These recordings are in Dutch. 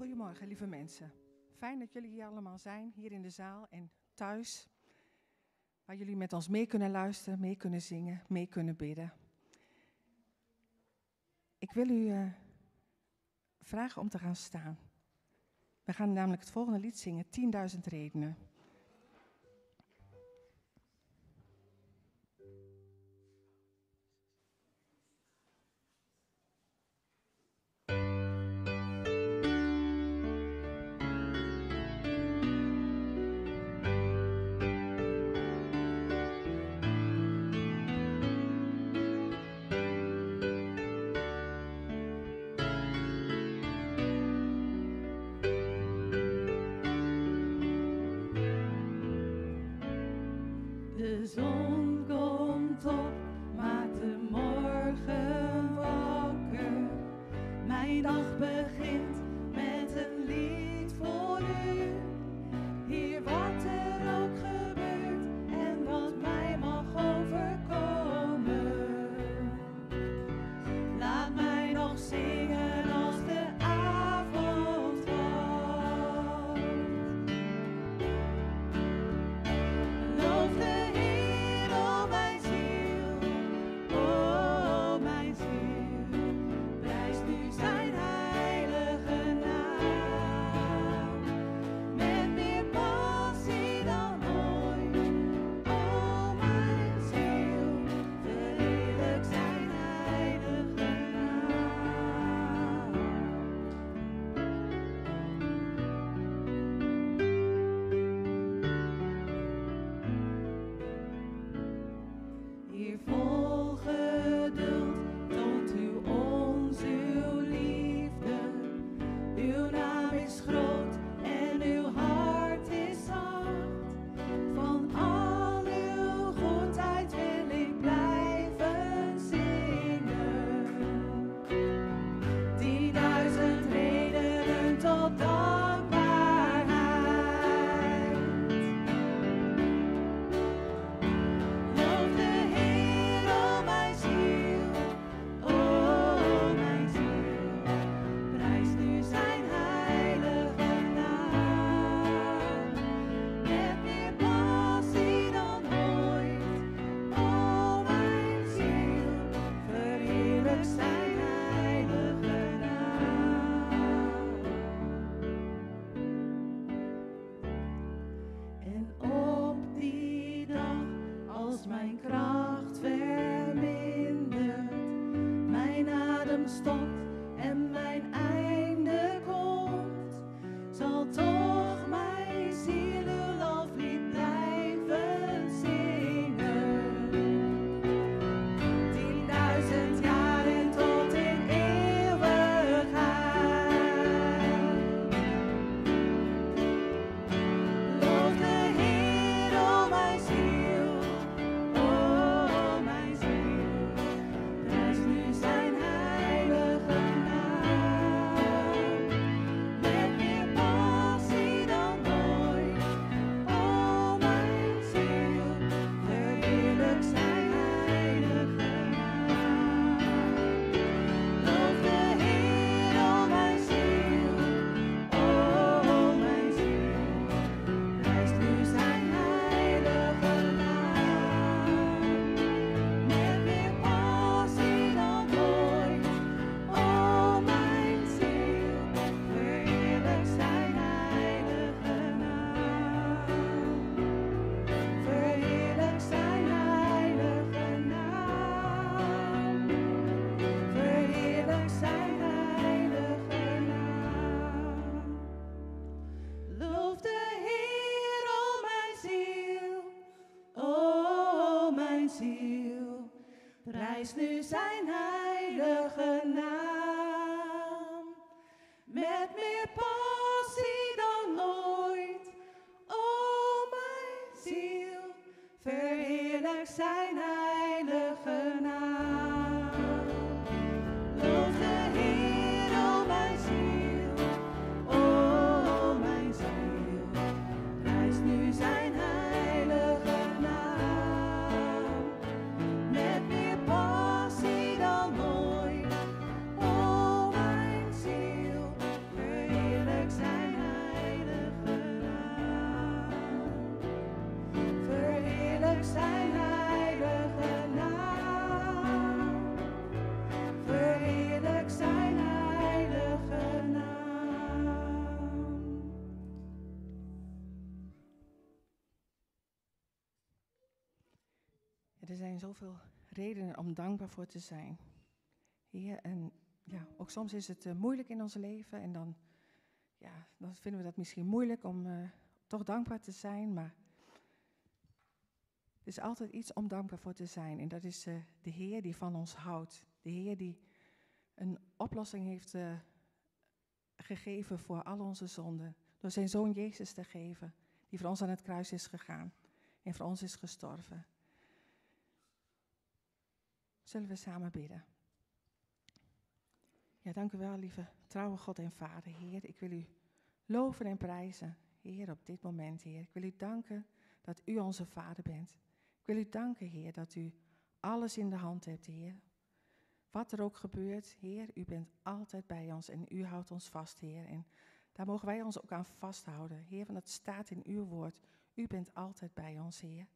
Goedemorgen, lieve mensen. Fijn dat jullie hier allemaal zijn, hier in de zaal en thuis. Waar jullie met ons mee kunnen luisteren, mee kunnen zingen, mee kunnen bidden. Ik wil u uh, vragen om te gaan staan. We gaan namelijk het volgende lied zingen, 10.000 redenen. Zijn heilige naam. Zijn zoveel redenen om dankbaar voor te zijn. Heer, en ja, ook soms is het eh, moeilijk in ons leven en dan, ja, dan vinden we dat misschien moeilijk om eh, toch dankbaar te zijn, maar er is altijd iets om dankbaar voor te zijn en dat is eh, de Heer die van ons houdt. De Heer die een oplossing heeft gegeven voor al onze zonden, door zijn Zoon Jezus te geven, die voor ons aan het kruis is gegaan en voor ons is gestorven. Zullen we samen bidden? Ja, dank u wel, lieve trouwe God en Vader, Heer. Ik wil u loven en prijzen, Heer, op dit moment, Heer. Ik wil u danken dat u onze Vader bent. Ik wil u danken, Heer, dat u alles in de hand hebt, Heer. Wat er ook gebeurt, Heer, u bent altijd bij ons en u houdt ons vast, Heer. En daar mogen wij ons ook aan vasthouden, Heer, want het staat in uw woord. U bent altijd bij ons, Heer.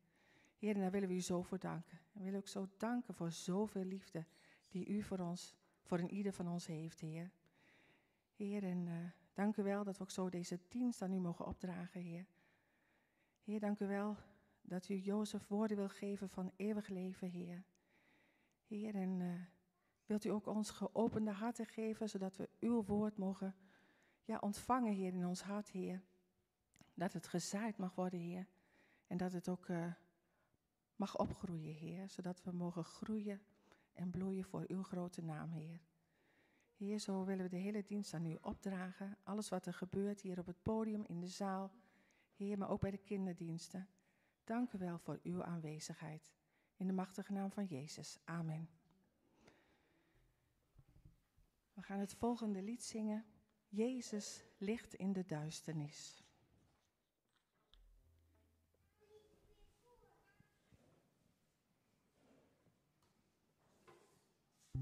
Heer, daar willen we u zo voor danken. En we willen ook zo danken voor zoveel liefde die u voor ons, voor een ieder van ons heeft, Heer. Heer, en uh, dank u wel dat we ook zo deze dienst aan u mogen opdragen, Heer. Heer, dank u wel dat u Jozef woorden wil geven van eeuwig leven, Heer. Heer, en uh, wilt u ook ons geopende harten geven, zodat we uw woord mogen ja, ontvangen, Heer, in ons hart, Heer. Dat het gezaaid mag worden, Heer. En dat het ook uh, mag opgroeien, Heer, zodat we mogen groeien en bloeien voor uw grote naam, Heer. Heer, zo willen we de hele dienst aan u opdragen. Alles wat er gebeurt hier op het podium, in de zaal, Heer, maar ook bij de kinderdiensten. Dank u wel voor uw aanwezigheid. In de machtige naam van Jezus. Amen. We gaan het volgende lied zingen. Jezus ligt in de duisternis.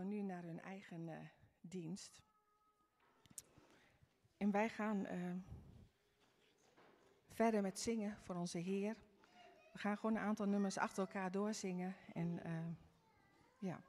nu naar hun eigen eh, dienst. En wij gaan eh, verder met zingen voor onze Heer. We gaan gewoon een aantal nummers achter elkaar doorzingen. En eh, ja.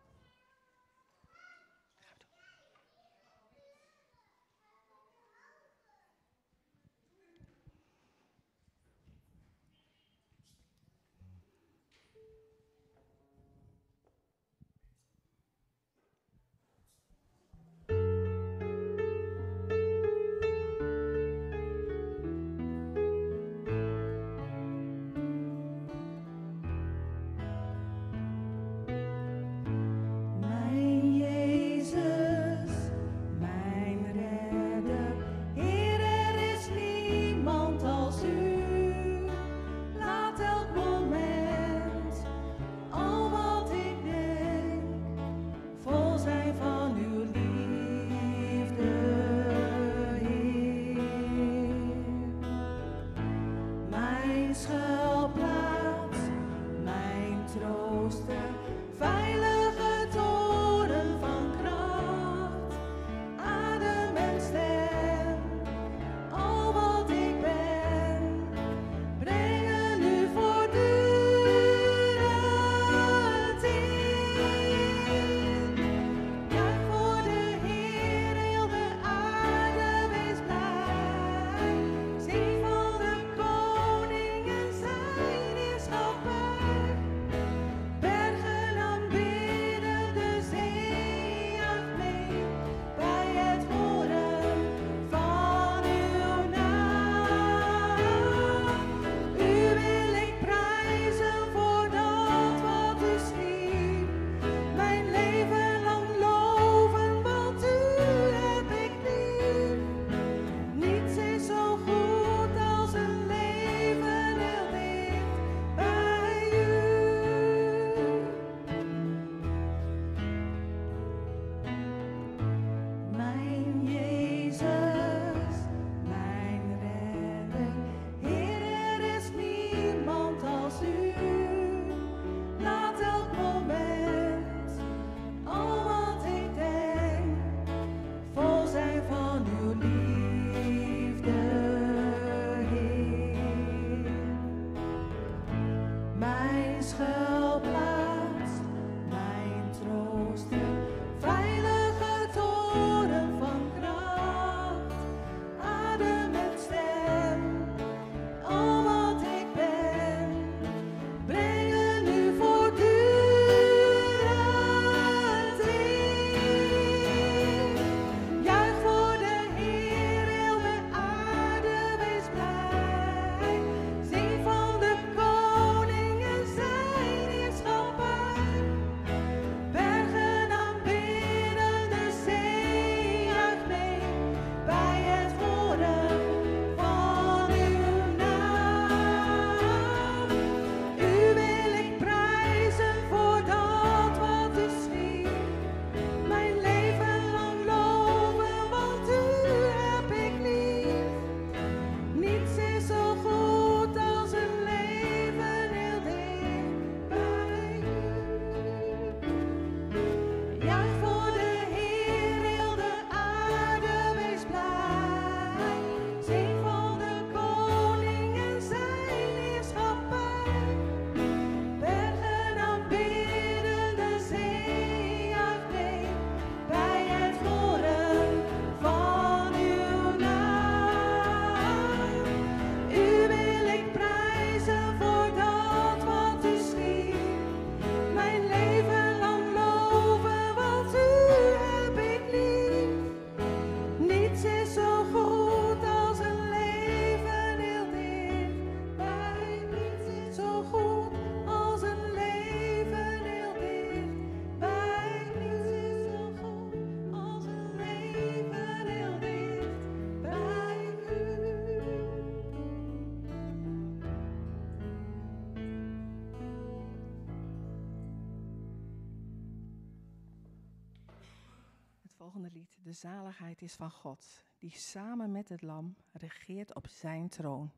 de zaligheid is van God, die samen met het lam regeert op zijn troon.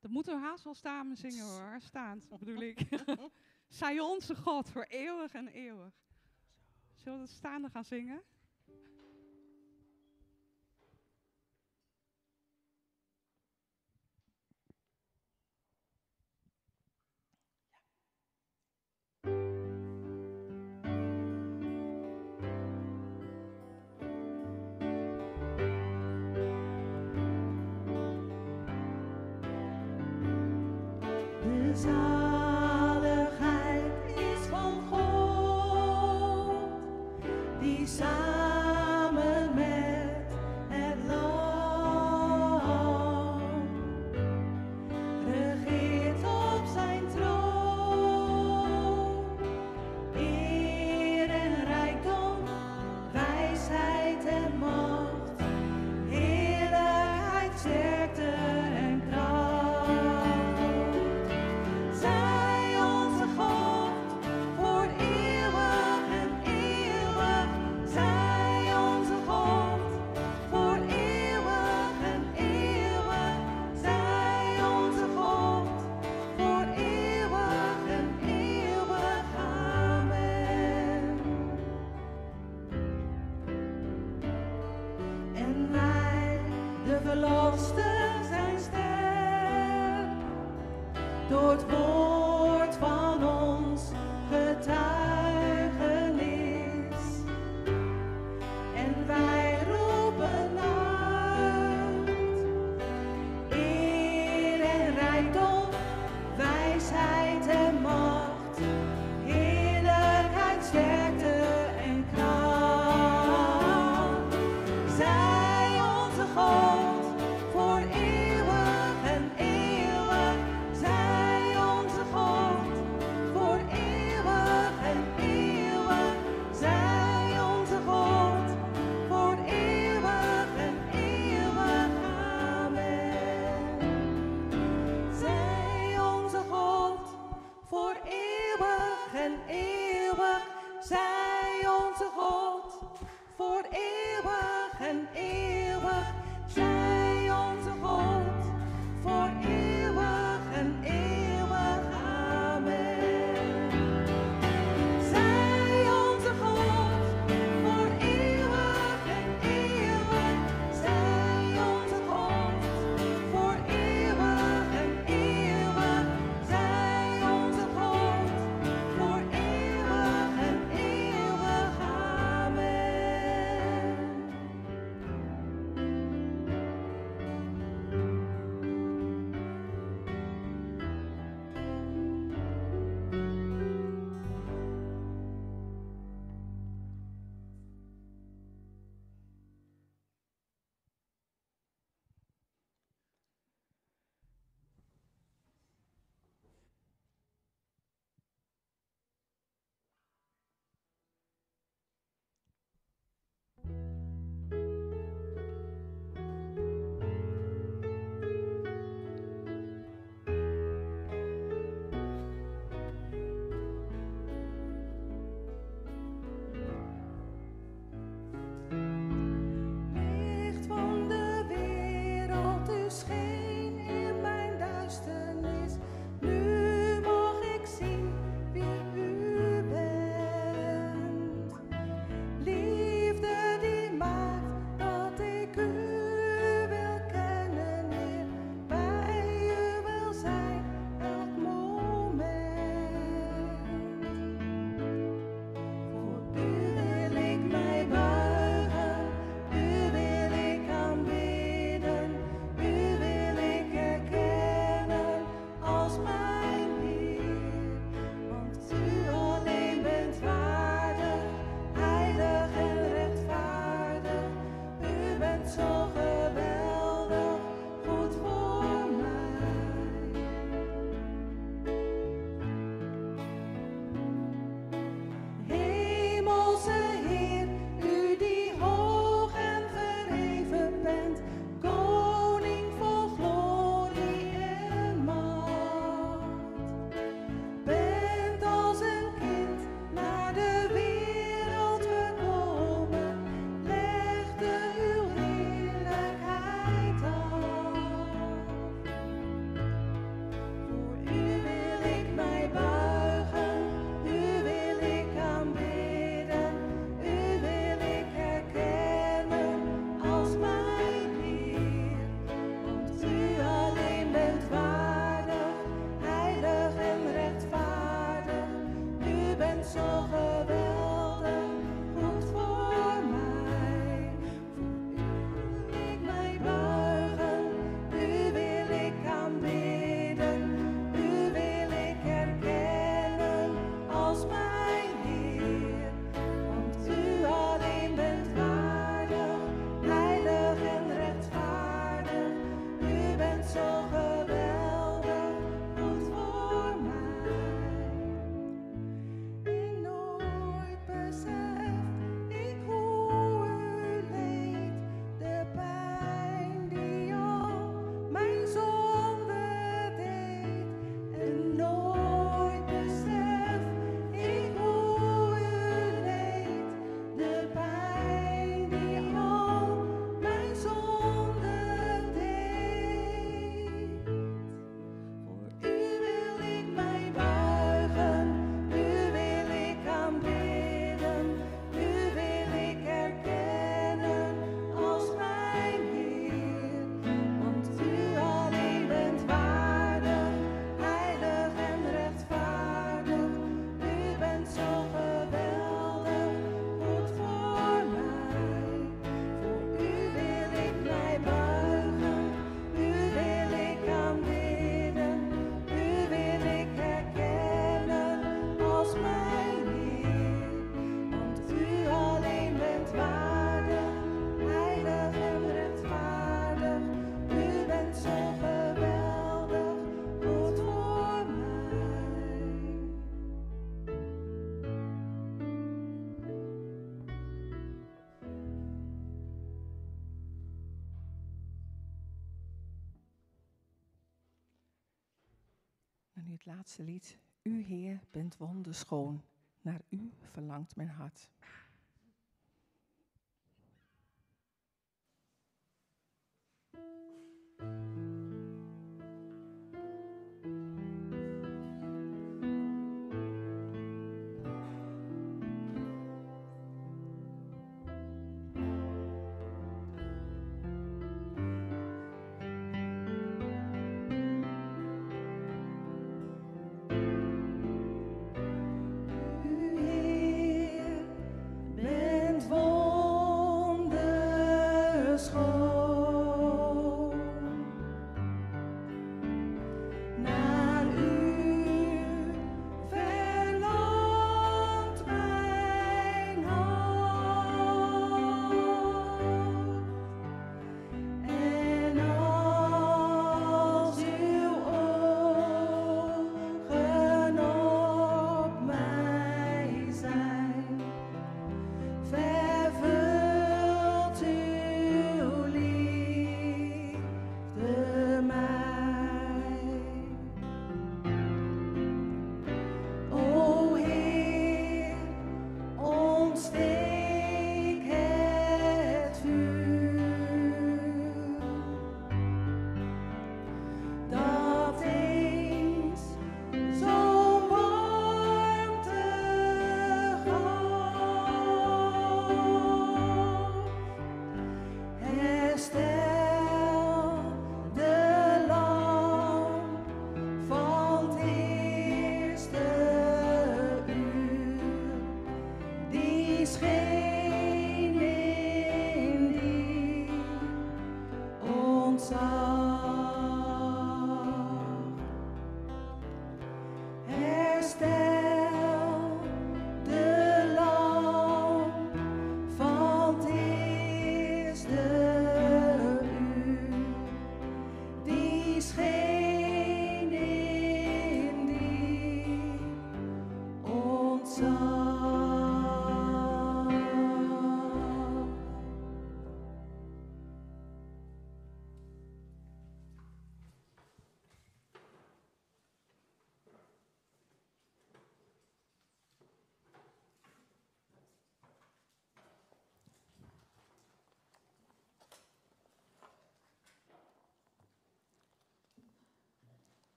Dat moeten we haast wel samen zingen hoor, staand bedoel ik. Zij onze God voor eeuwig en eeuwig. Zullen we dat staande gaan zingen? lost laatste lied. U, Heer, bent wonderschoon. Naar u verlangt mijn hart.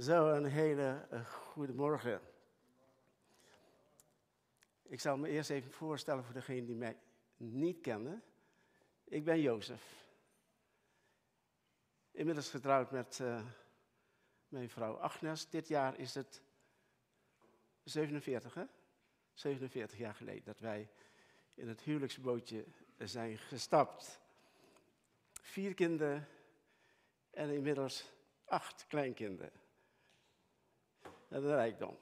Zo, een hele uh, goede morgen. Ik zal me eerst even voorstellen voor degenen die mij niet kennen. Ik ben Jozef. Inmiddels getrouwd met uh, mijn vrouw Agnes. Dit jaar is het 47, hè? 47 jaar geleden dat wij in het huwelijksbootje zijn gestapt. Vier kinderen en inmiddels acht kleinkinderen. Een rijkdom.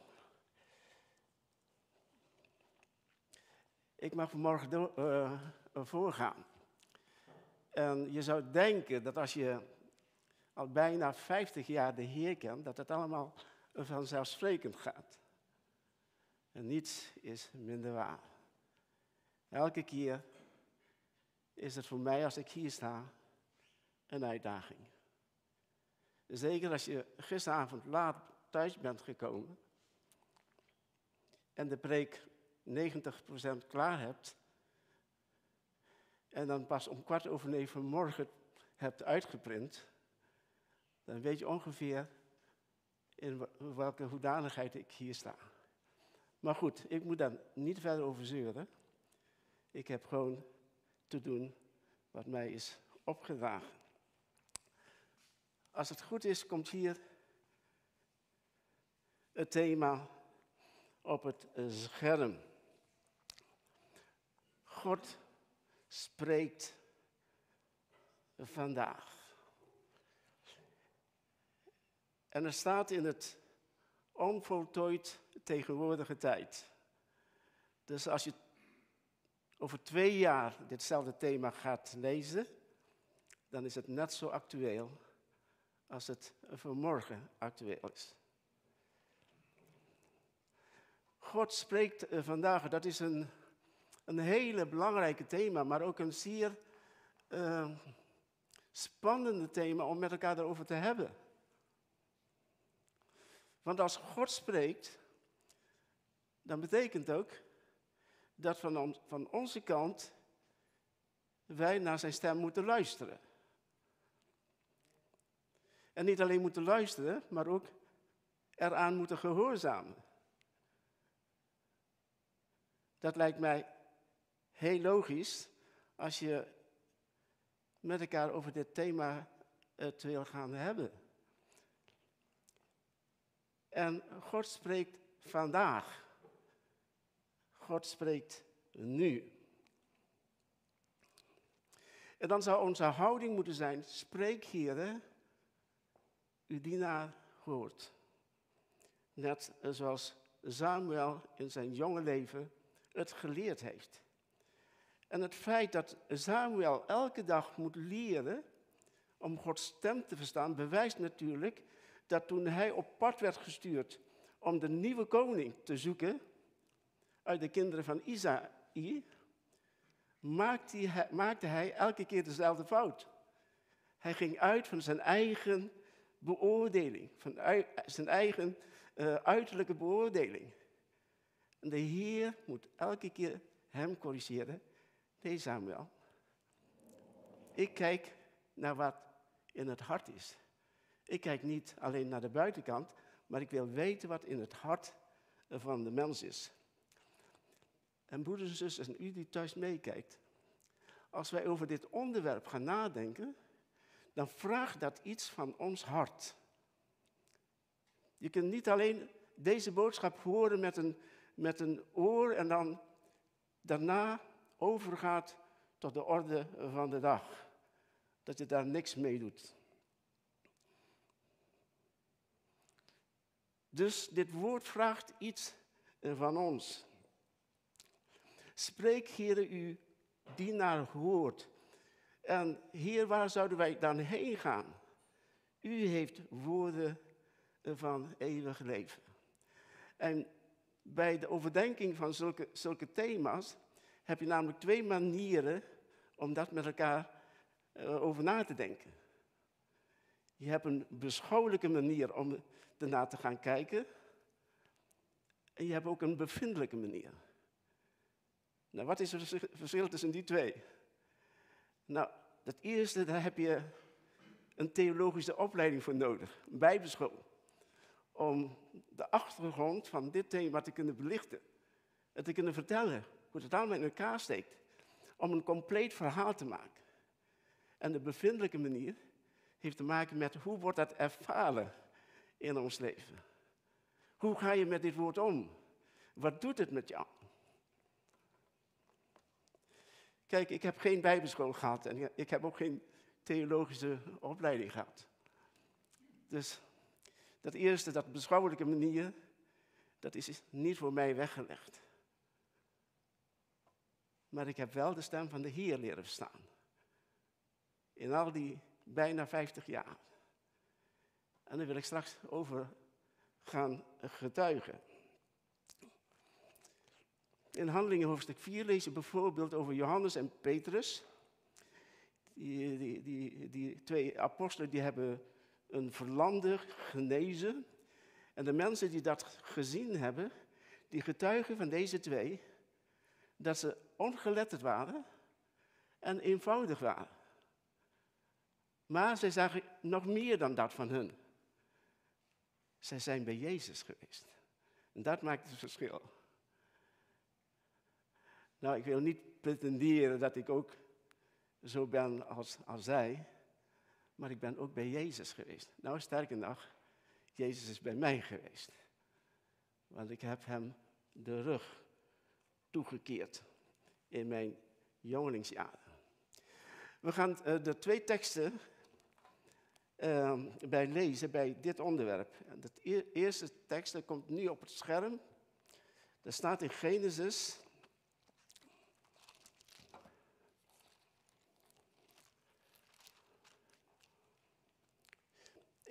Ik mag vanmorgen do- uh, voorgaan. En je zou denken dat als je al bijna 50 jaar de Heer kent, dat het allemaal vanzelfsprekend gaat. En niets is minder waar. Elke keer is het voor mij als ik hier sta een uitdaging. Zeker als je gisteravond laat thuis bent gekomen en de preek 90% klaar hebt en dan pas om kwart over negen morgen hebt uitgeprint, dan weet je ongeveer in welke hoedanigheid ik hier sta. Maar goed, ik moet daar niet verder over zeuren. Ik heb gewoon te doen wat mij is opgedragen. Als het goed is, komt hier het thema op het scherm. God spreekt vandaag. En er staat in het onvoltooid tegenwoordige tijd. Dus als je over twee jaar ditzelfde thema gaat lezen, dan is het net zo actueel als het vanmorgen actueel is. God spreekt eh, vandaag, dat is een, een hele belangrijke thema, maar ook een zeer uh, spannende thema om met elkaar erover te hebben. Want als God spreekt, dan betekent ook dat van, van onze kant wij naar zijn stem moeten luisteren. En niet alleen moeten luisteren, maar ook eraan moeten gehoorzamen. Dat lijkt mij heel logisch als je met elkaar over dit thema het wil gaan hebben. En God spreekt vandaag. God spreekt nu. En dan zou onze houding moeten zijn, spreek Heer, uw dienaar hoort. Net zoals Samuel in zijn jonge leven het geleerd heeft. En het feit dat Samuel elke dag moet leren om Gods stem te verstaan, bewijst natuurlijk dat toen hij op pad werd gestuurd om de nieuwe koning te zoeken uit de kinderen van Isaïe, maakte hij, elke keer dezelfde fout. Hij ging uit van zijn eigen beoordeling, van zijn eigen uh, uiterlijke beoordeling. En de Heer moet elke keer hem corrigeren. Nee, Samuel. Ik kijk naar wat in het hart is. Ik kijk niet alleen naar de buitenkant, maar ik wil weten wat in het hart van de mens is. En broeders en zusters, en u die thuis meekijkt, als wij over dit onderwerp gaan nadenken, dan vraagt dat iets van ons hart. Je kunt niet alleen deze boodschap horen met een, met een oor en dan daarna overgaat tot de orde van de dag. Dat je daar niks mee doet. Dus dit woord vraagt iets van ons. Spreek, Heere, u dienaar hoort. En hier, waar zouden wij dan heen gaan? U heeft woorden van eeuwig leven. En bij de overdenking van zulke, zulke thema's heb je namelijk twee manieren om dat met elkaar uh, over na te denken. Je hebt een beschouwelijke manier om ernaar te gaan kijken. En je hebt ook een bevindelijke manier. Nou, wat is het verschil tussen die twee? Nou, dat eerste, daar heb je een theologische opleiding voor nodig, een bijbelschool. Om de achtergrond van dit thema te kunnen belichten. En te kunnen vertellen hoe het allemaal in elkaar steekt. Om een compleet verhaal te maken. En de bevindelijke manier heeft te maken met hoe wordt dat ervaren in ons leven. Hoe ga je met dit woord om? Wat doet het met jou? Kijk, ik heb geen bijbelschool gehad en ik heb ook geen theologische opleiding gehad. Dus dat eerste, dat beschouwelijke manier, dat is niet voor mij weggelegd. Maar ik heb wel de stem van de Heer leren verstaan. In al die bijna 50 jaar. En daar wil ik straks over gaan getuigen. In Handelingen hoofdstuk 4 lees je bijvoorbeeld over Johannes en Petrus. Die, die, die, die twee apostelen die hebben een verlande genezen. En de mensen die dat gezien hebben, die getuigen van deze twee, dat ze ongeletterd waren en eenvoudig waren. Maar zij zagen nog meer dan dat van hun. Zij zijn bij Jezus geweest. En dat maakt het verschil. Nou, ik wil niet pretenderen dat ik ook zo ben als, als zij, maar ik ben ook bij Jezus geweest. Nou, sterker nog, Jezus is bij mij geweest. Want ik heb hem de rug toegekeerd in mijn jongelingsjaren. We gaan uh, de twee teksten uh, bij lezen bij dit onderwerp. De eerste tekst komt nu op het scherm. Dat staat in Genesis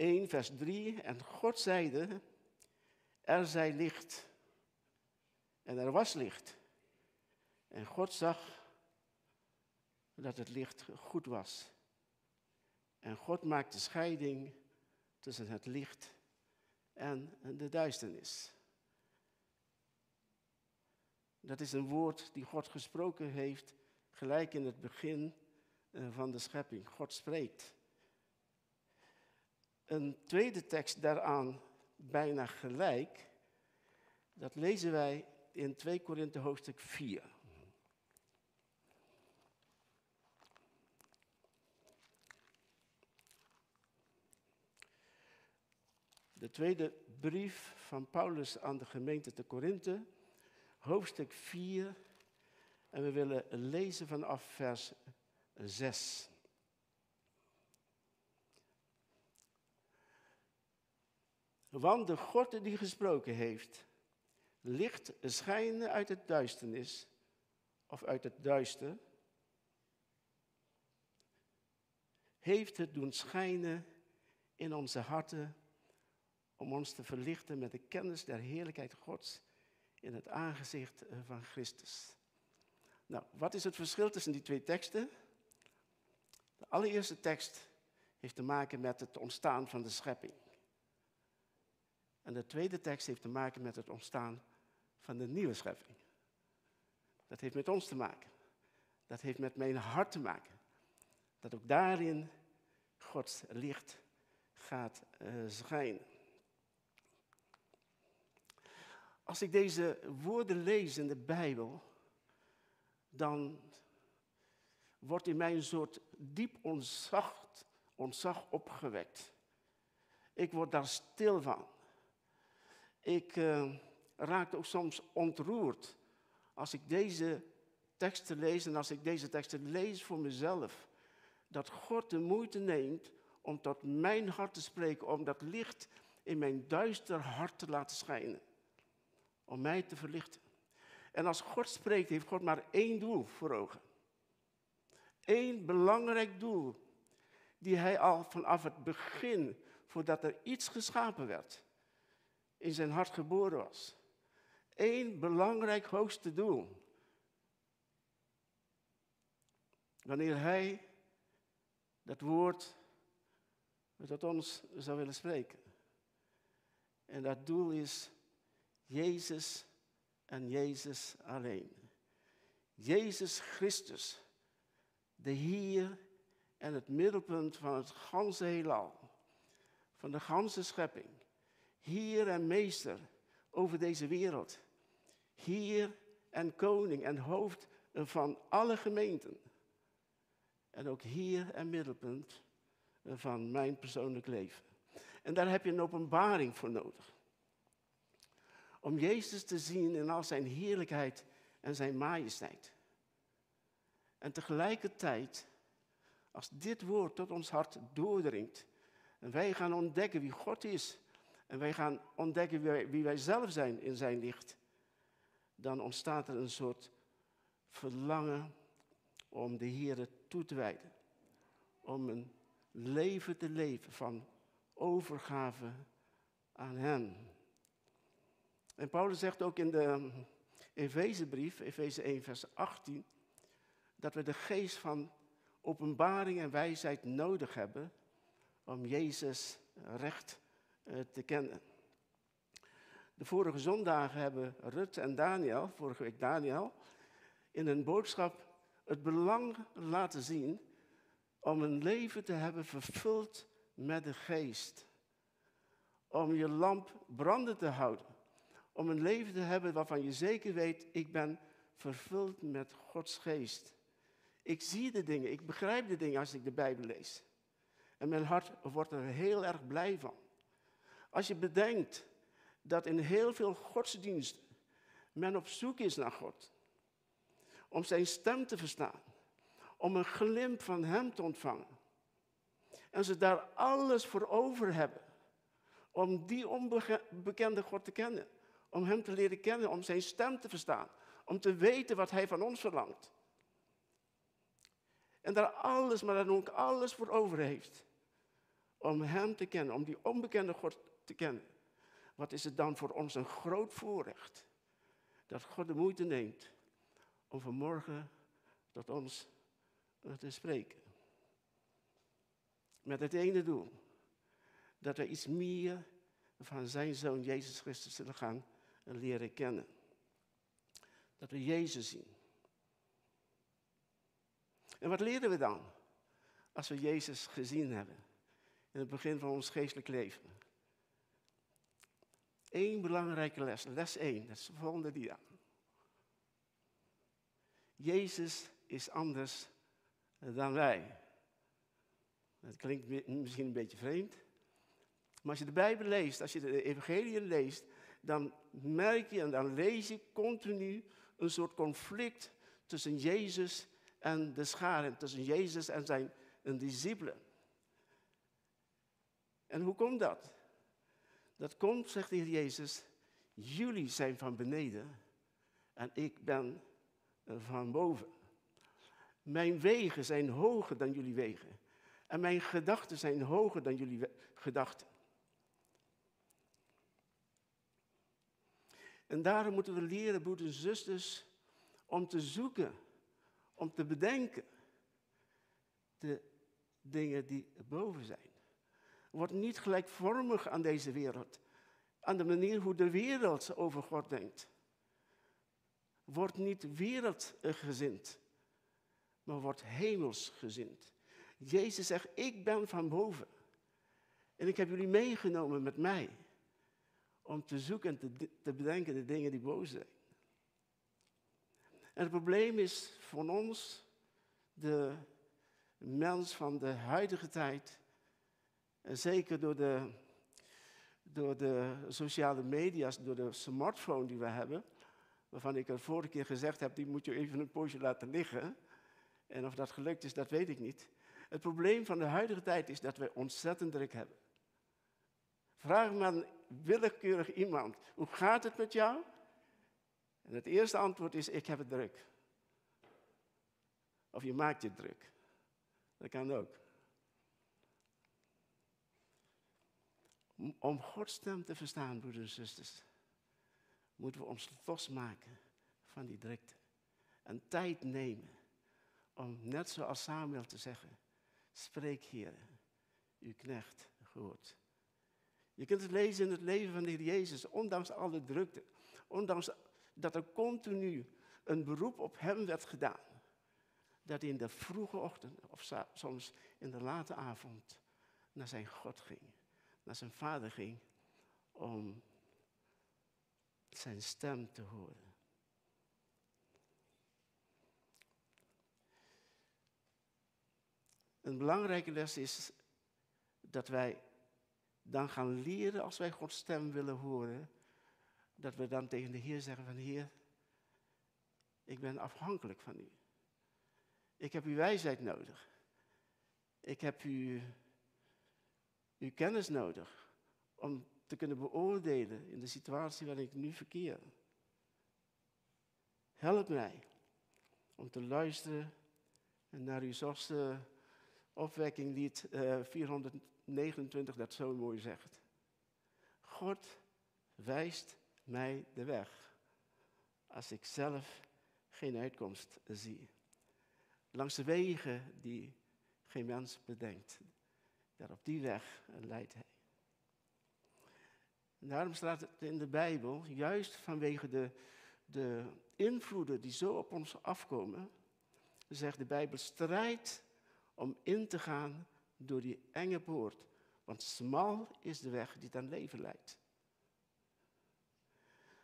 1, vers 3. En God zeide, er zij licht. En er was licht. En God zag dat het licht goed was. En God maakte scheiding tussen het licht en de duisternis. Dat is een woord die God gesproken heeft, gelijk in het begin eh, van de schepping. God spreekt. Een tweede tekst daaraan, bijna gelijk, dat lezen wij in 2 Korinthe hoofdstuk 4. De tweede brief van Paulus aan de gemeente te Korinthe, hoofdstuk 4. En we willen lezen vanaf vers 6. Want de God die gesproken heeft, licht schijnen uit het duisternis of uit het duister, heeft het doen schijnen in onze harten om ons te verlichten met de kennis der heerlijkheid Gods in het aangezicht van Christus. Nou, wat is het verschil tussen die twee teksten? De allereerste tekst heeft te maken met het ontstaan van de schepping. En de tweede tekst heeft te maken met het ontstaan van de nieuwe schepping. Dat heeft met ons te maken. Dat heeft met mijn hart te maken. Dat ook daarin Gods licht gaat uh, schijnen. Als ik deze woorden lees in de Bijbel, dan wordt in mij een soort diep ontzag, ontzag opgewekt. Ik word daar stil van. Ik uh, raak ook soms ontroerd als ik deze teksten lees en als ik deze teksten lees voor mezelf. Dat God de moeite neemt om tot mijn hart te spreken, om dat licht in mijn duister hart te laten schijnen. Om mij te verlichten. En als God spreekt, heeft God maar één doel voor ogen. Eén belangrijk doel, die hij al vanaf het begin, voordat er iets geschapen werd, in zijn hart geboren was. Eén belangrijk hoogste doel. Wanneer hij dat woord tot ons zou willen spreken. En dat doel is Jezus en Jezus alleen. Jezus Christus, de Heer en het middelpunt van het ganse heelal, van de ganse schepping. Heer en meester over deze wereld. Heer en koning en hoofd van alle gemeenten. En ook Heer en middelpunt van mijn persoonlijk leven. En daar heb je een openbaring voor nodig. Om Jezus te zien in al zijn heerlijkheid en zijn majesteit. En tegelijkertijd, als dit woord tot ons hart doordringt, en wij gaan ontdekken wie God is, en wij gaan ontdekken wie wij, zelf zijn in zijn licht, dan ontstaat er een soort verlangen om de Heer toe te wijden. Om een leven te leven van overgave aan Hem. En Paulus zegt ook in de Efezebrief, Efeze 1, vers 18, dat we de geest van openbaring en wijsheid nodig hebben om Jezus recht te kennen. De vorige zondagen hebben Rut en Daniel, vorige week Daniel, in een boodschap het belang laten zien om een leven te hebben vervuld met de geest. Om je lamp branden te houden. Om een leven te hebben waarvan je zeker weet, ik ben vervuld met Gods geest. Ik zie de dingen, ik begrijp de dingen als ik de Bijbel lees. En mijn hart wordt er heel erg blij van. Als je bedenkt dat in heel veel godsdiensten men op zoek is naar God. Om zijn stem te verstaan. Om een glimp van hem te ontvangen. En ze daar alles voor over hebben. Om die onbekende God te kennen. Om hem te leren kennen, om zijn stem te verstaan. Om te weten wat hij van ons verlangt. En daar alles, maar dan ook alles voor over heeft. om Hem te kennen, om die onbekende God te kennen, wat is het dan voor ons een groot voorrecht dat God de moeite neemt om vanmorgen tot ons eh, te spreken. Met het ene doel, dat we iets meer van zijn Zoon Jezus Christus zullen gaan leren kennen. Dat we Jezus zien. En wat leren we dan als we Jezus gezien hebben in het begin van ons geestelijk leven? Eén belangrijke les, les 1, dat is de volgende dia. Jezus is anders dan wij. Dat klinkt misschien een beetje vreemd. Maar als je de Bijbel leest, als je de Evangelie leest, dan merk je en dan lees je continu een soort conflict tussen Jezus en de scharen, tussen Jezus en zijn discipelen. En hoe komt dat? Dat komt, zegt de Heer Jezus, jullie zijn van beneden en ik ben van boven. Mijn wegen zijn hoger dan jullie wegen. En mijn gedachten zijn hoger dan jullie gedachten. En daarom moeten we leren, broeders en zusters, om te zoeken, om te bedenken de dingen die boven zijn. Word niet gelijkvormig aan deze wereld, aan de manier hoe de wereld over God denkt. Word niet wereldgezind, maar word hemelsgezind. Jezus zegt, ik ben van boven. En ik heb jullie meegenomen met mij om te zoeken en te, te bedenken de dingen die boos zijn. En het probleem is voor ons, de mens van de huidige tijd, en zeker door de, door de sociale media's, door de smartphone die we hebben, waarvan ik er vorige keer gezegd heb, die moet je even een poosje laten liggen. En of dat gelukt is, dat weet ik niet. Het probleem van de huidige tijd is dat wij ontzettend druk hebben. Vraag maar een willekeurig iemand, hoe gaat het met jou? En het eerste antwoord is, ik heb het druk. Of je maakt je druk. Dat kan ook. Om Gods stem te verstaan, broeders en zusters, moeten we ons losmaken van die drukte. En tijd nemen om, net zoals Samuel te zeggen, spreek Heer, uw knecht gehoord. Je kunt het lezen in het leven van de Heer Jezus, ondanks alle drukte, ondanks dat er continu een beroep op hem werd gedaan. Dat hij in de vroege ochtend, of soms in de late avond, naar zijn God ging, naar zijn vader ging, om zijn stem te horen. Een belangrijke les is dat wij dan gaan leren als wij Gods stem willen horen, dat we dan tegen de Heer zeggen van Heer, ik ben afhankelijk van u. Ik heb uw wijsheid nodig. Ik heb uw, uw kennis nodig om te kunnen beoordelen in de situatie waarin ik nu verkeer. Help mij om te luisteren naar uw zachtste opwekkinglied uh, eh, 429 dat zo mooi zegt. God wijst mij de weg als ik zelf geen uitkomst zie. Langs de wegen die geen mens bedenkt. Daar op die weg leidt hij. Daarom staat het in de Bijbel, juist vanwege de, de invloeden die zo op ons afkomen, zegt de Bijbel, strijd om in te gaan door die enge poort. Want smal is de weg die dan leven leidt.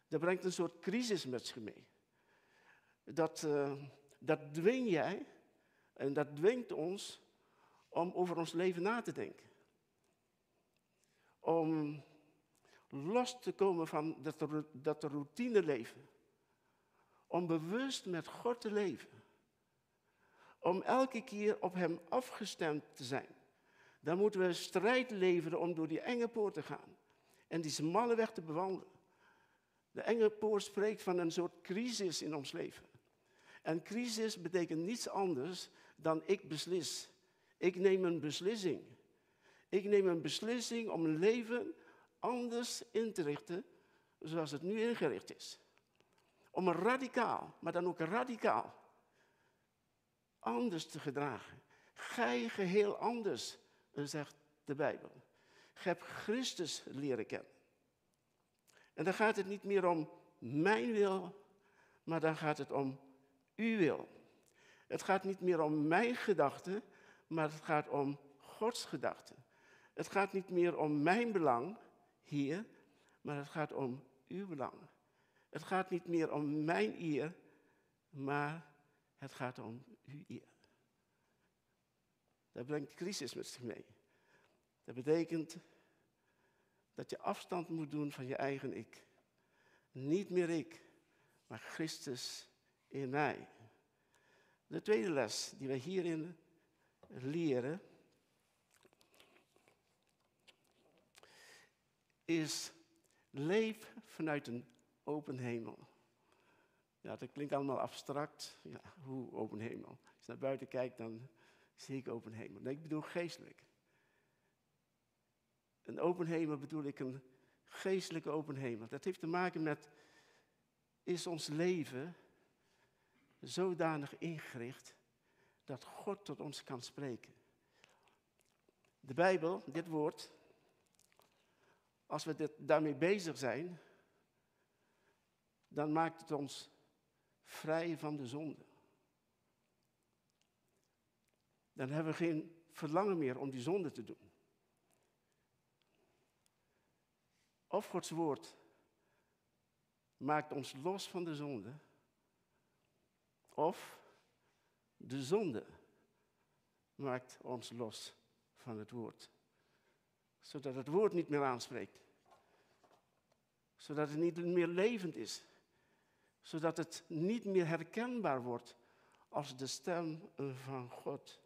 Dat brengt een soort crisis met zich mee. Dat, uh, dat dwing jij en dat dwingt ons om over ons leven na te denken. Om los te komen van dat, dat routine leven. Om bewust met God te leven. Om elke keer op Hem afgestemd te zijn. Dan moeten we strijd leveren om door die enge poort te gaan. En die smalle weg te bewandelen. De enge poort spreekt van een soort crisis in ons leven. En crisis betekent niets anders dan ik beslis. Ik neem een beslissing. Ik neem een beslissing om mijn leven anders in te richten zoals het nu ingericht is. Om radicaal, maar dan ook radicaal, anders te gedragen. Gij geheel anders, zegt de Bijbel. Je hebt Christus leren kennen. En dan gaat het niet meer om mijn wil, maar dan gaat het om uw wil. Het gaat niet meer om mijn gedachten, maar het gaat om Gods gedachten. Het gaat niet meer om mijn belang hier, maar het gaat om uw belang. Het gaat niet meer om mijn eer, maar het gaat om uw eer. Dat brengt crisis met zich mee. Dat betekent dat je afstand moet doen van je eigen ik. Niet meer ik, maar Christus in mij. De tweede les die wij hierin leren is leef vanuit een open hemel. Ja, dat klinkt allemaal abstract. Ja, hoe open hemel? Als je naar buiten kijkt, dan zie ik open hemel. Nee, ik bedoel geestelijk. Een open hemel bedoel ik een geestelijke open hemel. Dat heeft te maken met, is ons leven zodanig ingericht dat God tot ons kan spreken. De Bijbel, dit woord, als we dit, daarmee bezig zijn, dan maakt het ons vrij van de zonde. Dan hebben we geen verlangen meer om die zonde te doen. Of Gods woord maakt ons los van de zonde, of de zonde maakt ons los van het woord. Zodat het woord niet meer aanspreekt. Zodat het niet meer levend is. Zodat het niet meer herkenbaar wordt als de stem van God.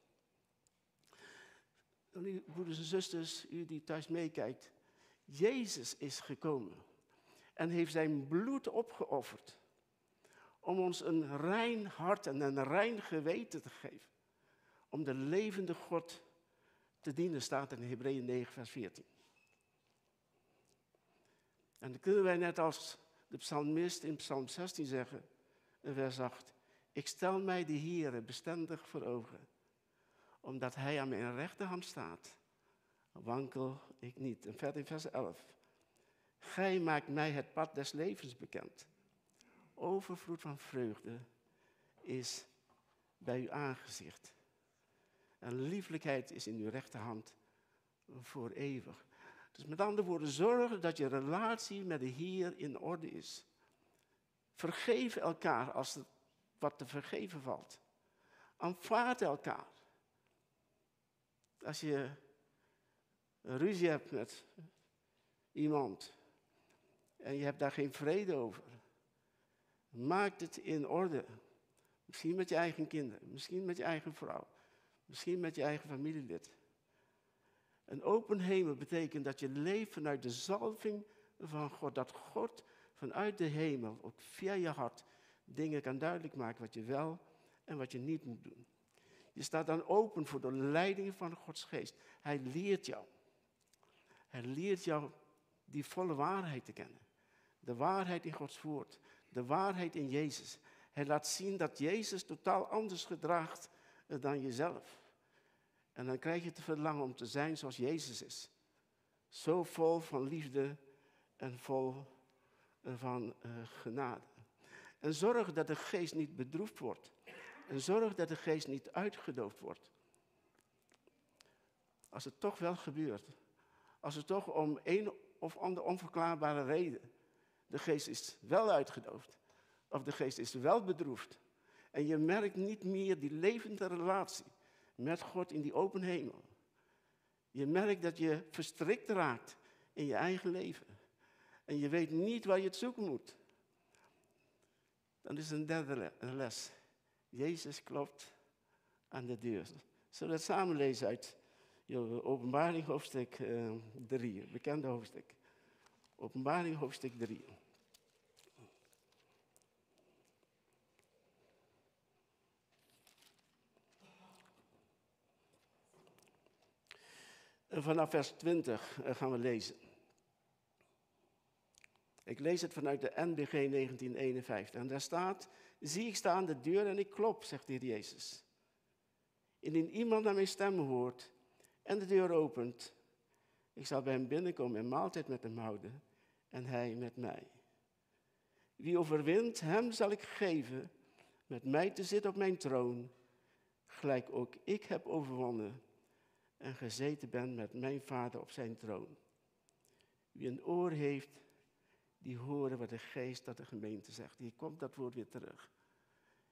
Broeders en zusters, u die thuis meekijkt. Jezus is gekomen en heeft zijn bloed opgeofferd om ons een rein hart en een rein geweten te geven. Om de levende God te dienen, staat in Hebreeën 9, vers 14. En dan kunnen wij net als de psalmist in psalm 16 zeggen, in vers 8, ik stel mij de Heere bestendig voor ogen, omdat Hij aan mijn rechterhand staat, wankel ik niet. En verder in vers 11, Gij maakt mij het pad des levens bekend overvloed van vreugde is bij uw aangezicht. En lieflijkheid is in uw rechterhand voor eeuwig. Dus met andere woorden, zorg dat je relatie met de Heer in orde is. Vergeef elkaar als er wat te vergeven valt. Aanvaard elkaar. Als je ruzie hebt met iemand en je hebt daar geen vrede over, Maak het in orde. Misschien met je eigen kinderen, misschien met je eigen vrouw, misschien met je eigen familielid. Een open hemel betekent dat je leeft vanuit de zalving van God. Dat God vanuit de hemel, ook via je hart, dingen kan duidelijk maken wat je wel en wat je niet moet doen. Je staat dan open voor de leiding van Gods geest. Hij leert jou. Hij leert jou die volle waarheid te kennen. De waarheid in Gods woord de waarheid in Jezus. Hij laat zien dat Jezus totaal anders gedraagt eh, dan jezelf. En dan krijg je te verlangen om te zijn zoals Jezus is. Zo vol van liefde en vol eh, van uh, genade. En zorg dat de geest niet bedroefd wordt. En zorg dat de geest niet uitgedoofd wordt. Als het toch wel gebeurt. Als het toch om een of andere onverklaarbare reden de geest is wel uitgedoofd. Of de geest is wel bedroefd. En je merkt niet meer die levende relatie met God in die open hemel. Je merkt dat je verstrikt raakt in je eigen leven. En je weet niet waar je het zoeken moet. Dan is een derde les. Jezus klopt aan de deur. Zullen we het samen lezen uit Openbaring hoofdstuk 3, uh, bekende hoofdstuk. Openbaring hoofdstuk 3. Vanaf vers 20 eh, gaan we lezen. Ik lees het vanuit de NBG 1951. En daar staat, zie ik sta aan de deur en ik klop, zegt de Heer Jezus. Indien iemand naar mijn stem hoort en de deur opent, ik zal bij hem binnenkomen en maaltijd met hem houden en hij met mij. Wie overwint, hem zal ik geven met mij te zitten op mijn troon, gelijk ook ik heb overwonnen en gezeten ben met mijn vader op zijn troon. Wie een oor heeft, die horen wat de geest tot de gemeente zegt. Hier komt dat woord weer terug.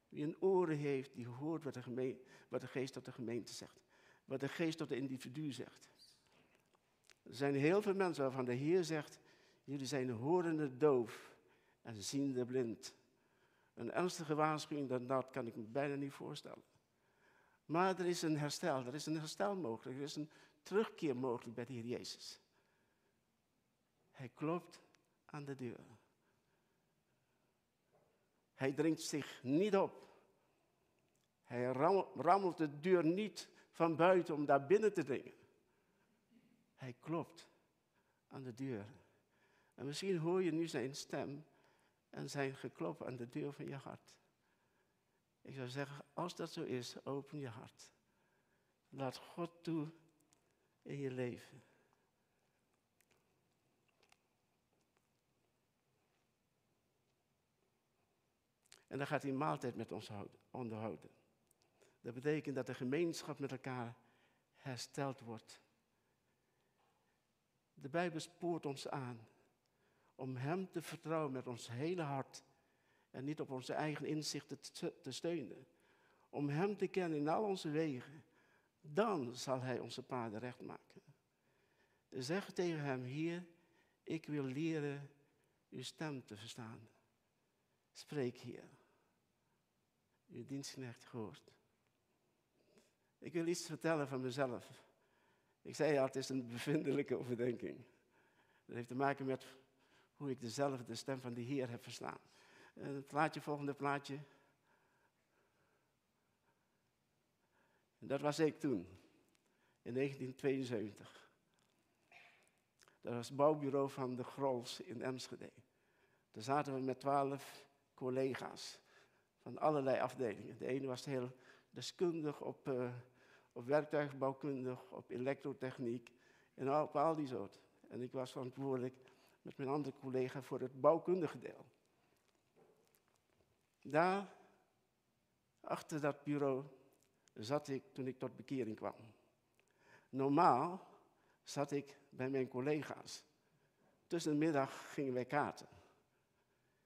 Wie een oren heeft, die hoort wat de, wat de geest tot de gemeente zegt. Wat de geest tot de individu zegt. Er zijn heel veel mensen waarvan de Heer zegt, jullie zijn horende doof en ziende blind. Een ernstige waarschuwing dan dat kan ik me bijna niet voorstellen. Maar er is een herstel, er is een herstel mogelijk, er is een terugkeer mogelijk bij de Heer Jezus. Hij klopt aan de deur. Hij dringt zich niet op. Hij rammelt de deur niet van buiten om daar binnen te dringen. Hij klopt aan de deur. En misschien hoor je nu zijn stem en zijn geklop aan de deur van je hart. Ik zou zeggen, als dat zo is, open je hart. Laat God toe in je leven. En dan gaat hij maaltijd met ons onderhouden. Dat betekent dat de gemeenschap met elkaar hersteld wordt. De Bijbel spoort ons aan om Hem te vertrouwen met ons hele hart en niet op onze eigen inzichten te steunen. Om Hem te kennen in al onze wegen. Dan zal Hij onze paden recht maken. Zeg tegen Hem, hier, ik wil leren uw stem te verstaan. Spreek hier. Uw dienstknecht gehoord. Ik wil iets vertellen van mezelf. Ik zei al, het is een bevindelijke overdenking. Dat heeft te maken met hoe ik dezelfde stem van de Heer heb verstaan. Het plaatje, volgende plaatje. dat was ik toen, in 1972. Dat was het bouwbureau van de Grols in Enschede. Daar zaten we met twaalf collega's van allerlei afdelingen. De ene was heel deskundig op, uh, op werktuigbouwkundig, op elektrotechniek en op al die soort. En ik was verantwoordelijk met mijn andere collega voor het bouwkundige deel. Daar, achter dat bureau, zat ik toen ik tot bekering kwam. Normaal zat ik bij mijn collega's. Tussen de middag gingen wij kaarten.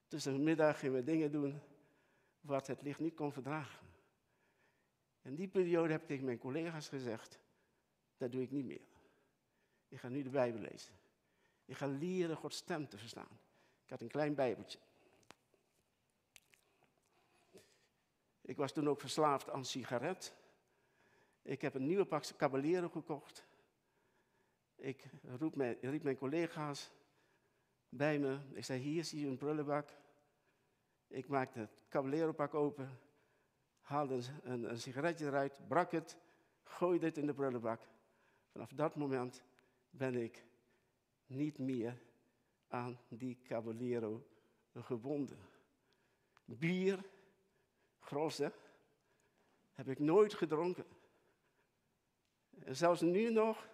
Tussen de middag gingen we dingen doen wat het licht niet kon verdragen. In die periode heb ik tegen mijn collega's gezegd, dat doe ik niet meer. Ik ga nu de Bijbel lezen. Ik ga leren Gods stem te verstaan. Ik had een klein Bijbeltje. Ik was toen ook verslaafd aan sigaret. Ik heb een nieuwe pak Caballero gekocht. Ik roep mijn, riep mijn collega's bij me. Ik zei, hier zie je een prullenbak. Ik maakte het Caballero-pak open, haalde een, een, sigaretje eruit, brak het, gooide het in de prullenbak. Vanaf dat moment ben ik niet meer aan die Caballero gebonden. Bier, grosse, heb ik nooit gedronken. En zelfs nu nog,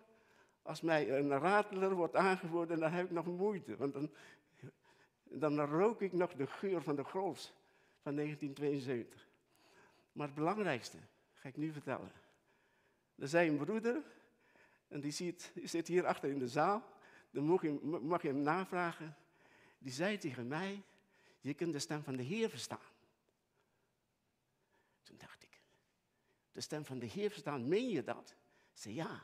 als mij een radler wordt aangeboden, dan heb ik nog moeite. Want dan dan rook ik nog de geur van de Grols van 1972. Maar het belangrijkste ga ik nu vertellen. Er zei een broeder, en die zit, hier achter in de zaal. Dan je, mag je hem navragen. Die zei tegen mij, je kunt de stem van de Heer verstaan. Toen dacht ik, de stem van de Heer verstaan, meen je dat? Ik zei ja.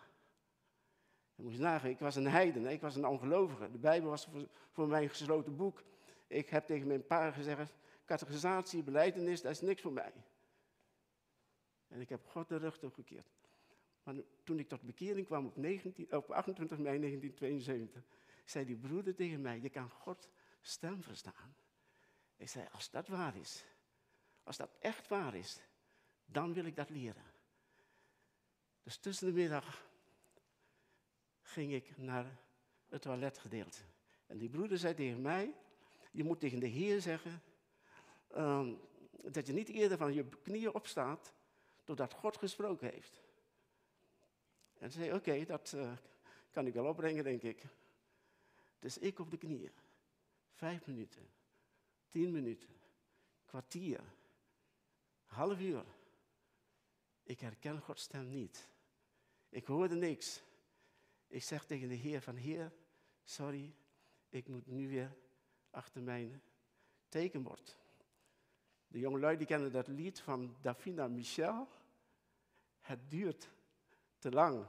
Ik moest nagaan, ik was een heiden, ik was een ongelovige. De Bijbel was voor, voor mij een gesloten boek. Ik heb tegen mijn pa gezegd, categorisatie, beleidenis, dat is niks voor mij. En ik heb God de rug toegekeerd. Maar toen ik tot bekering kwam op, 19, op 28 mei 1972, zei die broeder tegen mij, je kan God stem verstaan. Ik zei, als dat waar is, als dat echt waar is, dan wil ik dat leren. Dus tussen de middag ging ik naar het toiletgedeelte. En die broeder zei tegen mij, je moet tegen de Heer zeggen ehm, dat je niet eerder van je knieën opstaat totdat God gesproken heeft. En zei, oké, dat eh, kan ik wel opbrengen, denk ik. Dus ik op de knieën. Vijf minuten, tien minuten, kwartier, half uur. Ik herken Gods stem niet. Ik hoorde niks. Ik zeg tegen de Heer van Heer, sorry, ik moet nu weer achter mijn tekenbord. De jongelui die kennen dat lied van Davina Michel. Het duurt te lang.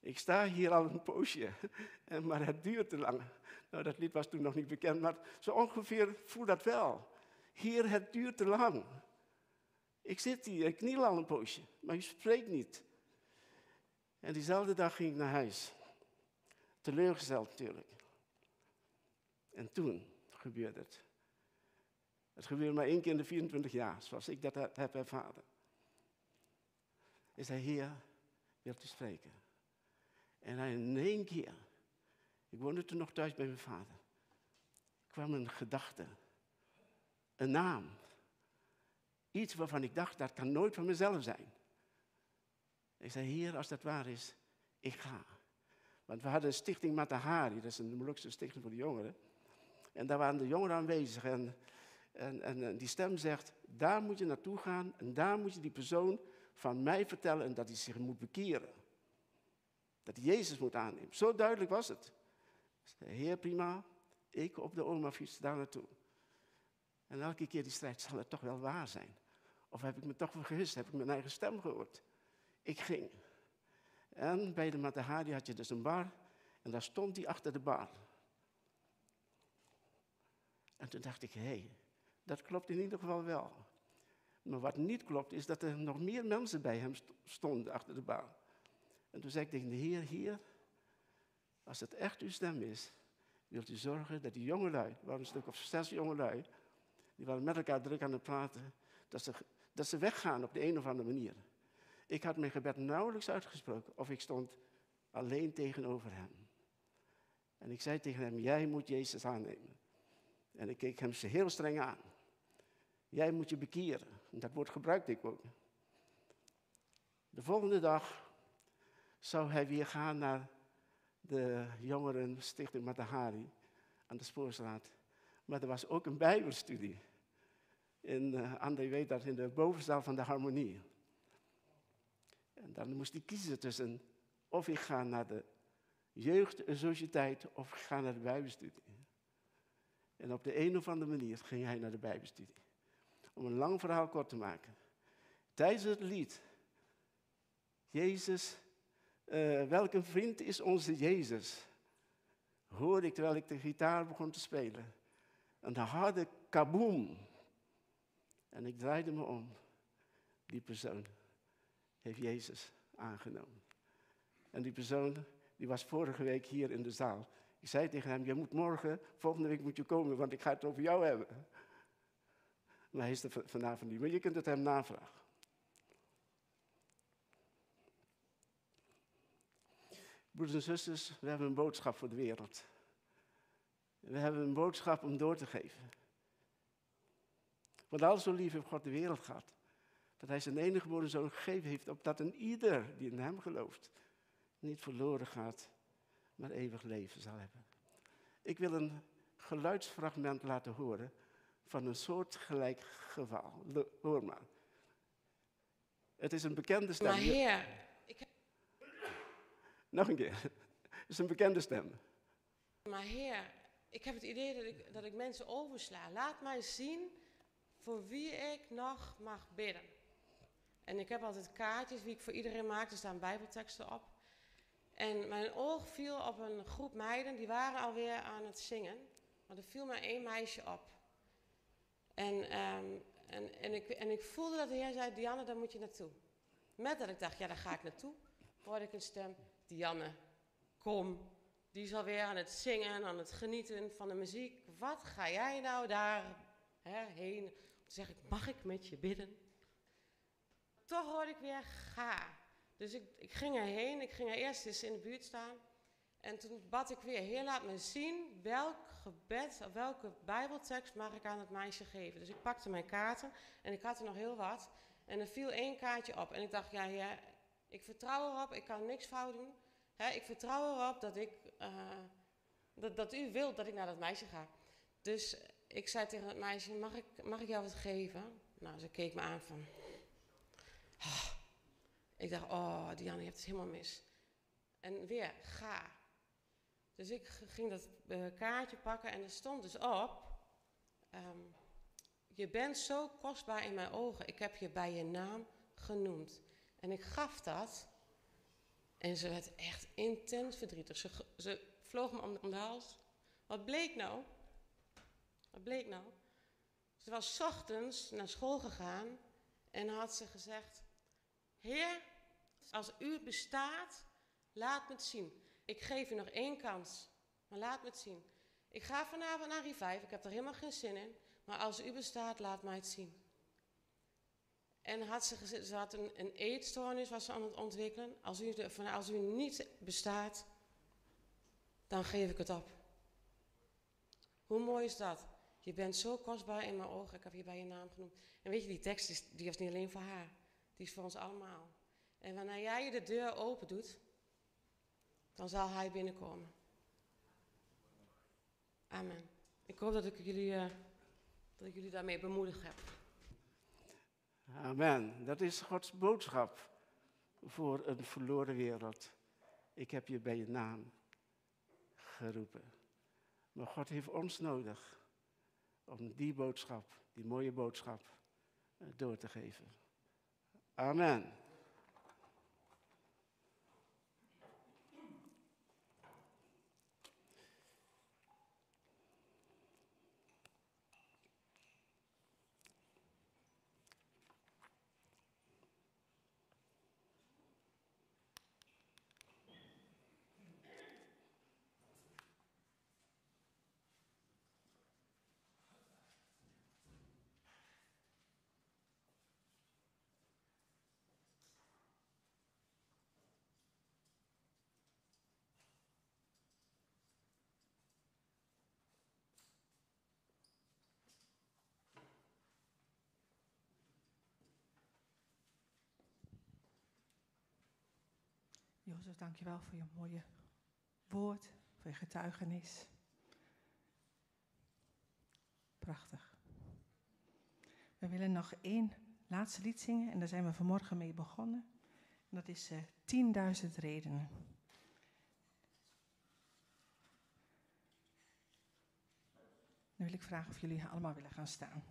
Ik sta hier al een poosje, maar het duurt te lang. Nou, dat lied was toen nog niet bekend, maar zo ongeveer voel dat wel. Hier, het duurt te lang. Ik zit hier, ik kniel al een poosje, maar u spreekt niet. En diezelfde dag ging ik naar huis. Teleurgesteld natuurlijk. En toen gebeurde het. Het gebeurde maar één keer in de 24 jaar, zoals ik dat heb ervaren. Is hij hier, wilt u spreken? En hij in één keer, ik woonde toen nog thuis bij mijn vader, kwam een gedachte, een naam. Iets waarvan ik dacht, dat kan nooit van mezelf zijn. Ik zei, Heer, als dat waar is, ik ga. Want we hadden een stichting Matahari, dat is een Molukse stichting voor de jongeren. En daar waren de jongeren aanwezig. En, en, en, die stem zegt, daar moet je naartoe gaan en daar moet je die persoon van mij vertellen en dat hij zich moet bekeren. Dat hij Jezus moet aannemen. Zo duidelijk was het. Heer, prima, ik op de oma-fiets daar naartoe. En elke keer die strijd, zal het toch wel waar zijn? Of heb ik me toch vergist? Heb ik mijn eigen stem gehoord? Ik ging. En bij de Matahari had je dus een bar. En daar stond hij achter de bar. En toen dacht ik, hé, hey, dat klopt in ieder geval wel. Maar wat niet klopt, is dat er nog meer mensen bij hem stonden achter de bar. En toen zei ik tegen de Heer, hier, als het echt uw stem is, wilt u zorgen dat die jongelui, er waren een stuk of zes jongelui, die waren met elkaar druk aan het praten, dat ze, dat ze weggaan op de een of andere manier. Ik had mijn gebed nauwelijks uitgesproken of ik stond alleen tegenover hem. En ik zei tegen hem, jij moet Jezus aannemen. En ik keek hem heel streng aan. Jij moet je bekeren. Dat woord gebruikte ik ook. De volgende dag zou hij weer gaan naar de jongeren stichting Matahari aan de Spoorstraat. Maar er was ook een bijbelstudie. In, uh, André weet dat, in de bovenzaal van de Harmonie. En dan moest hij kiezen tussen of ik ga naar de jeugdsociëteit of ik ga naar de bijbelstudie. En op de een of andere manier ging hij naar de bijbelstudie. Om een lang verhaal kort te maken. Tijdens het lied, Jezus, uh, welke vriend is onze Jezus? Hoorde ik terwijl ik de gitaar begon te spelen. Een harde kaboom. En ik draaide me om. Die persoon heeft Jezus aangenomen. En die persoon, die was vorige week hier in de zaal. Ik zei tegen hem, je moet morgen, volgende week moet je komen, want ik ga het over jou hebben. Maar hij is er vanavond niet, maar je kunt het hem navragen. Broeders en zusters, we hebben een boodschap voor de wereld. We hebben een boodschap om door te geven. Want al zo lief heeft God de wereld gehad, dat hij zijn enige geboren zoon gegeven heeft, opdat een ieder die in hem gelooft, niet verloren gaat, maar eeuwig leven zal hebben. Ik wil een geluidsfragment laten horen van een soortgelijk geval. Hoor maar. Het is een bekende stem. Maar heer, ik heb... Nog een keer. Het is een bekende stem. Maar heer, ik heb het idee dat ik, dat ik mensen oversla. Laat mij zien voor wie ik nog mag bidden. En ik heb altijd kaartjes wie ik voor iedereen maak. Er staan bijbelteksten op. En mijn oog viel op een groep meiden, die waren alweer aan het zingen. Maar er viel maar één meisje op. En, ehm, en, en, ik, en ik voelde dat de Heer zei, Dianne, daar moet je naartoe. Met dat ik dacht, ja, daar ga ik naartoe, hoorde ik een stem, Dianne, kom. Die is alweer aan het zingen, aan het genieten van de muziek. Wat ga jij nou daar hè, heen? Zeg ik, mag ik met je bidden? Toch hoorde ik weer, ga. Dus ik, ik ging erheen, ik ging er eerst eens in de buurt staan. En toen bad ik weer, Heer, laat me zien welk gebed of welke bijbeltekst mag ik aan het meisje geven. Dus ik pakte mijn kaarten en ik had er nog heel wat. En er viel één kaartje op. En ik dacht, ja, Heer, ik vertrouw erop, ik kan niks fout doen. Ik vertrouw erop dat, ik, eh, dat, dat u wilt dat ik naar dat meisje ga. Dus ik zei tegen het meisje, mag ik, mag ik jou wat geven? Nou, ze keek me aan van... "Ah." Ik dacht, oh, Diane, je hebt het helemaal mis. En weer, ga. Dus ik ging dat eh, kaartje pakken en er stond dus op... ehm, je bent zo kostbaar in mijn ogen. Ik heb je bij je naam genoemd. En ik gaf dat. En ze werd echt intens verdrietig. Ze, vloog me om de hals. Wat bleek nou? Wat bleek nou? Ze was ochtends naar school gegaan en had ze gezegd: Heer, als u bestaat, laat me het zien. Ik geef u nog één kans, maar laat me het zien. Ik ga vanavond naar Revive, ik heb er helemaal geen zin in, maar als u bestaat, laat mij het zien. En had ze, ze had een, een eetstoornis was ze aan het ontwikkelen. Als u, de- als u niet bestaat, dan geef ik het op. Hoe mooi is dat? Je bent zo kostbaar in mijn ogen, ik heb je bij je naam genoemd. En weet je, die tekst is, die is niet alleen voor haar, die is voor ons allemaal. En wanneer jij de deur open doet, dan zal hij binnenkomen. Amen. Ik hoop dat ik jullie, eh, dat ik jullie daarmee bemoedigd heb. Amen. Dat is Gods boodschap voor een verloren wereld. Ik heb je bij je naam geroepen. Maar God heeft ons nodig om die boodschap, die mooie boodschap, eh, door te geven. Amen. Jozef, dankjewel voor je mooie woord, voor je getuigenis. Prachtig. We willen nog één laatste lied zingen en daar zijn we vanmorgen mee begonnen. En dat is eh 10.000 redenen. Dan wil ik vragen of jullie allemaal willen gaan staan.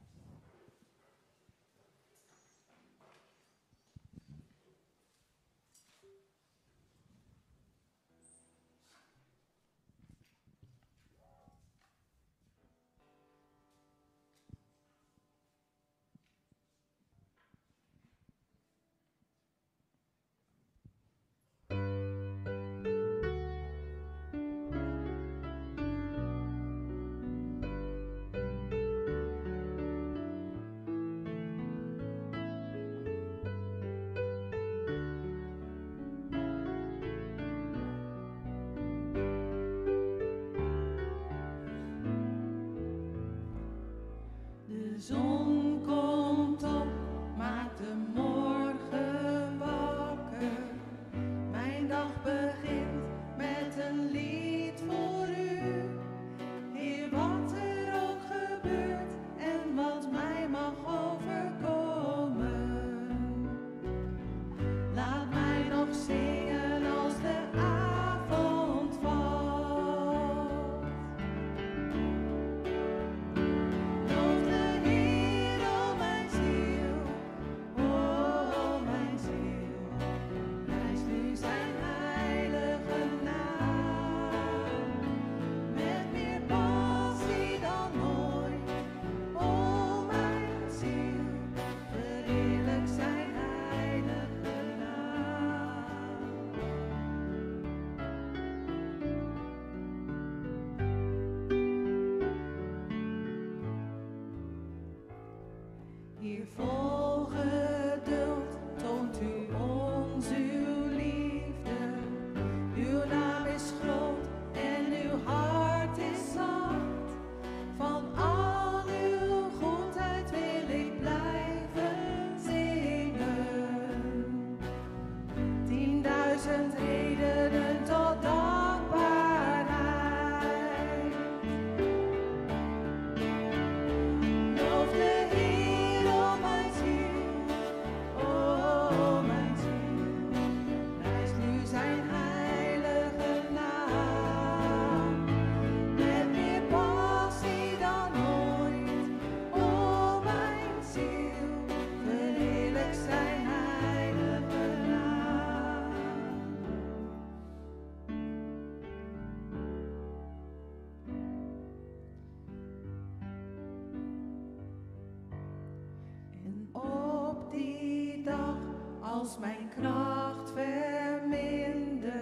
Als mijn kracht vermindert,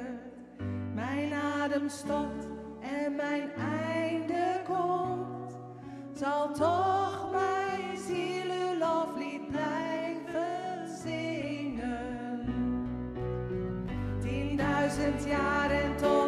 mijn adem stopt en mijn einde komt, zal toch mijn ziel uw loflied blijven zingen. Tienduizend jaar en tot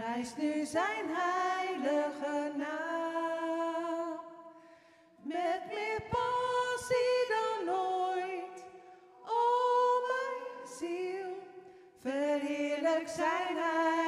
Prijs nu zijn heilige naam. Met meer passie dan ooit, o mijn ziel. Verheerlijk zijn heilige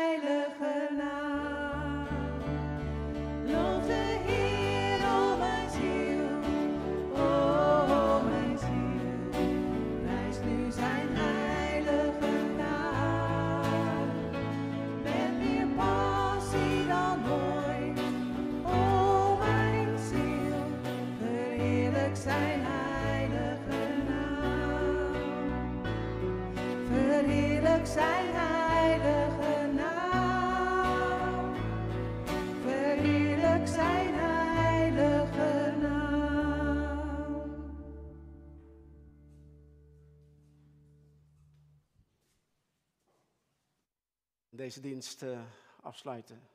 deze dienst eh, afsluiten.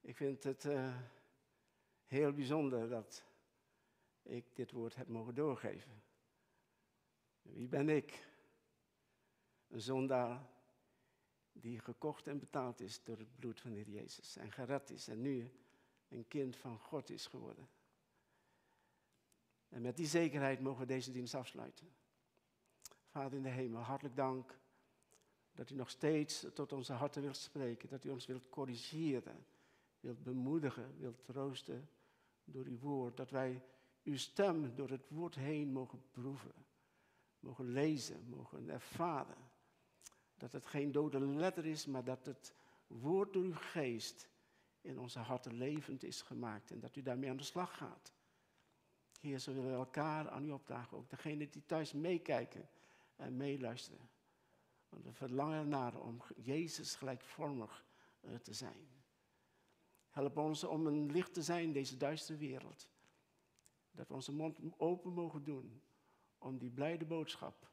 Ik vind het eh, heel bijzonder dat ik dit woord heb mogen doorgeven. Wie ben ik? Een zondaar die gekocht en betaald is door het bloed van de Heer Jezus en gered is en nu een kind van God is geworden. En met die zekerheid mogen we deze dienst afsluiten. Vader in de hemel, hartelijk dank dat u nog steeds tot onze harten wilt spreken, dat u ons wilt corrigeren, wilt bemoedigen, wilt troosten door uw woord, dat wij uw stem door het woord heen mogen proeven, mogen lezen, mogen ervaren. Dat het geen dode letter is, maar dat het woord door uw geest in onze harten levend is gemaakt en dat u daarmee aan de slag gaat. Heer, zo willen we elkaar aan u opdragen, ook degenen die thuis meekijken en meeluisteren. Want we verlangen ernaar om Jezus gelijkvormig eh, te zijn. Help ons om een licht te zijn in deze duistere wereld. Dat we onze mond open mogen doen om die blijde boodschap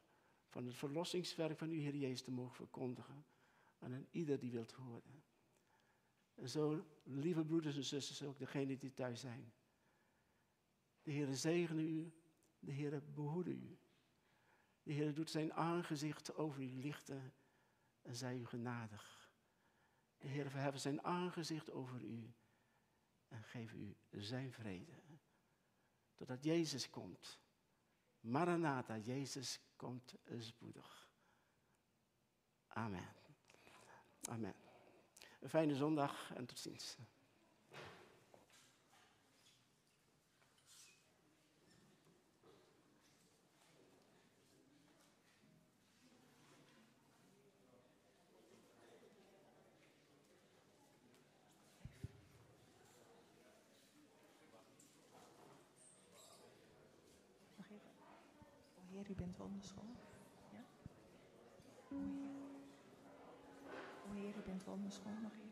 van het verlossingswerk van uw Heer Jezus te mogen verkondigen aan ieder die wilt horen. En zo, lieve broeders en zusters, ook degenen die thuis zijn. De Heer zegene u, de Heer behoede u. De Heer doet zijn aangezicht over u lichten en zij u genadig. De Heer verheffen zijn aangezicht over u en geef u zijn vrede. Totdat Jezus komt. Maranatha, Jezus komt spoedig. Amen. Amen. Een fijne zondag en tot ziens. Nog even. O U bent wonderschoon. Ja? O Heer. O Heer, u bent wonderschoon. Nog even.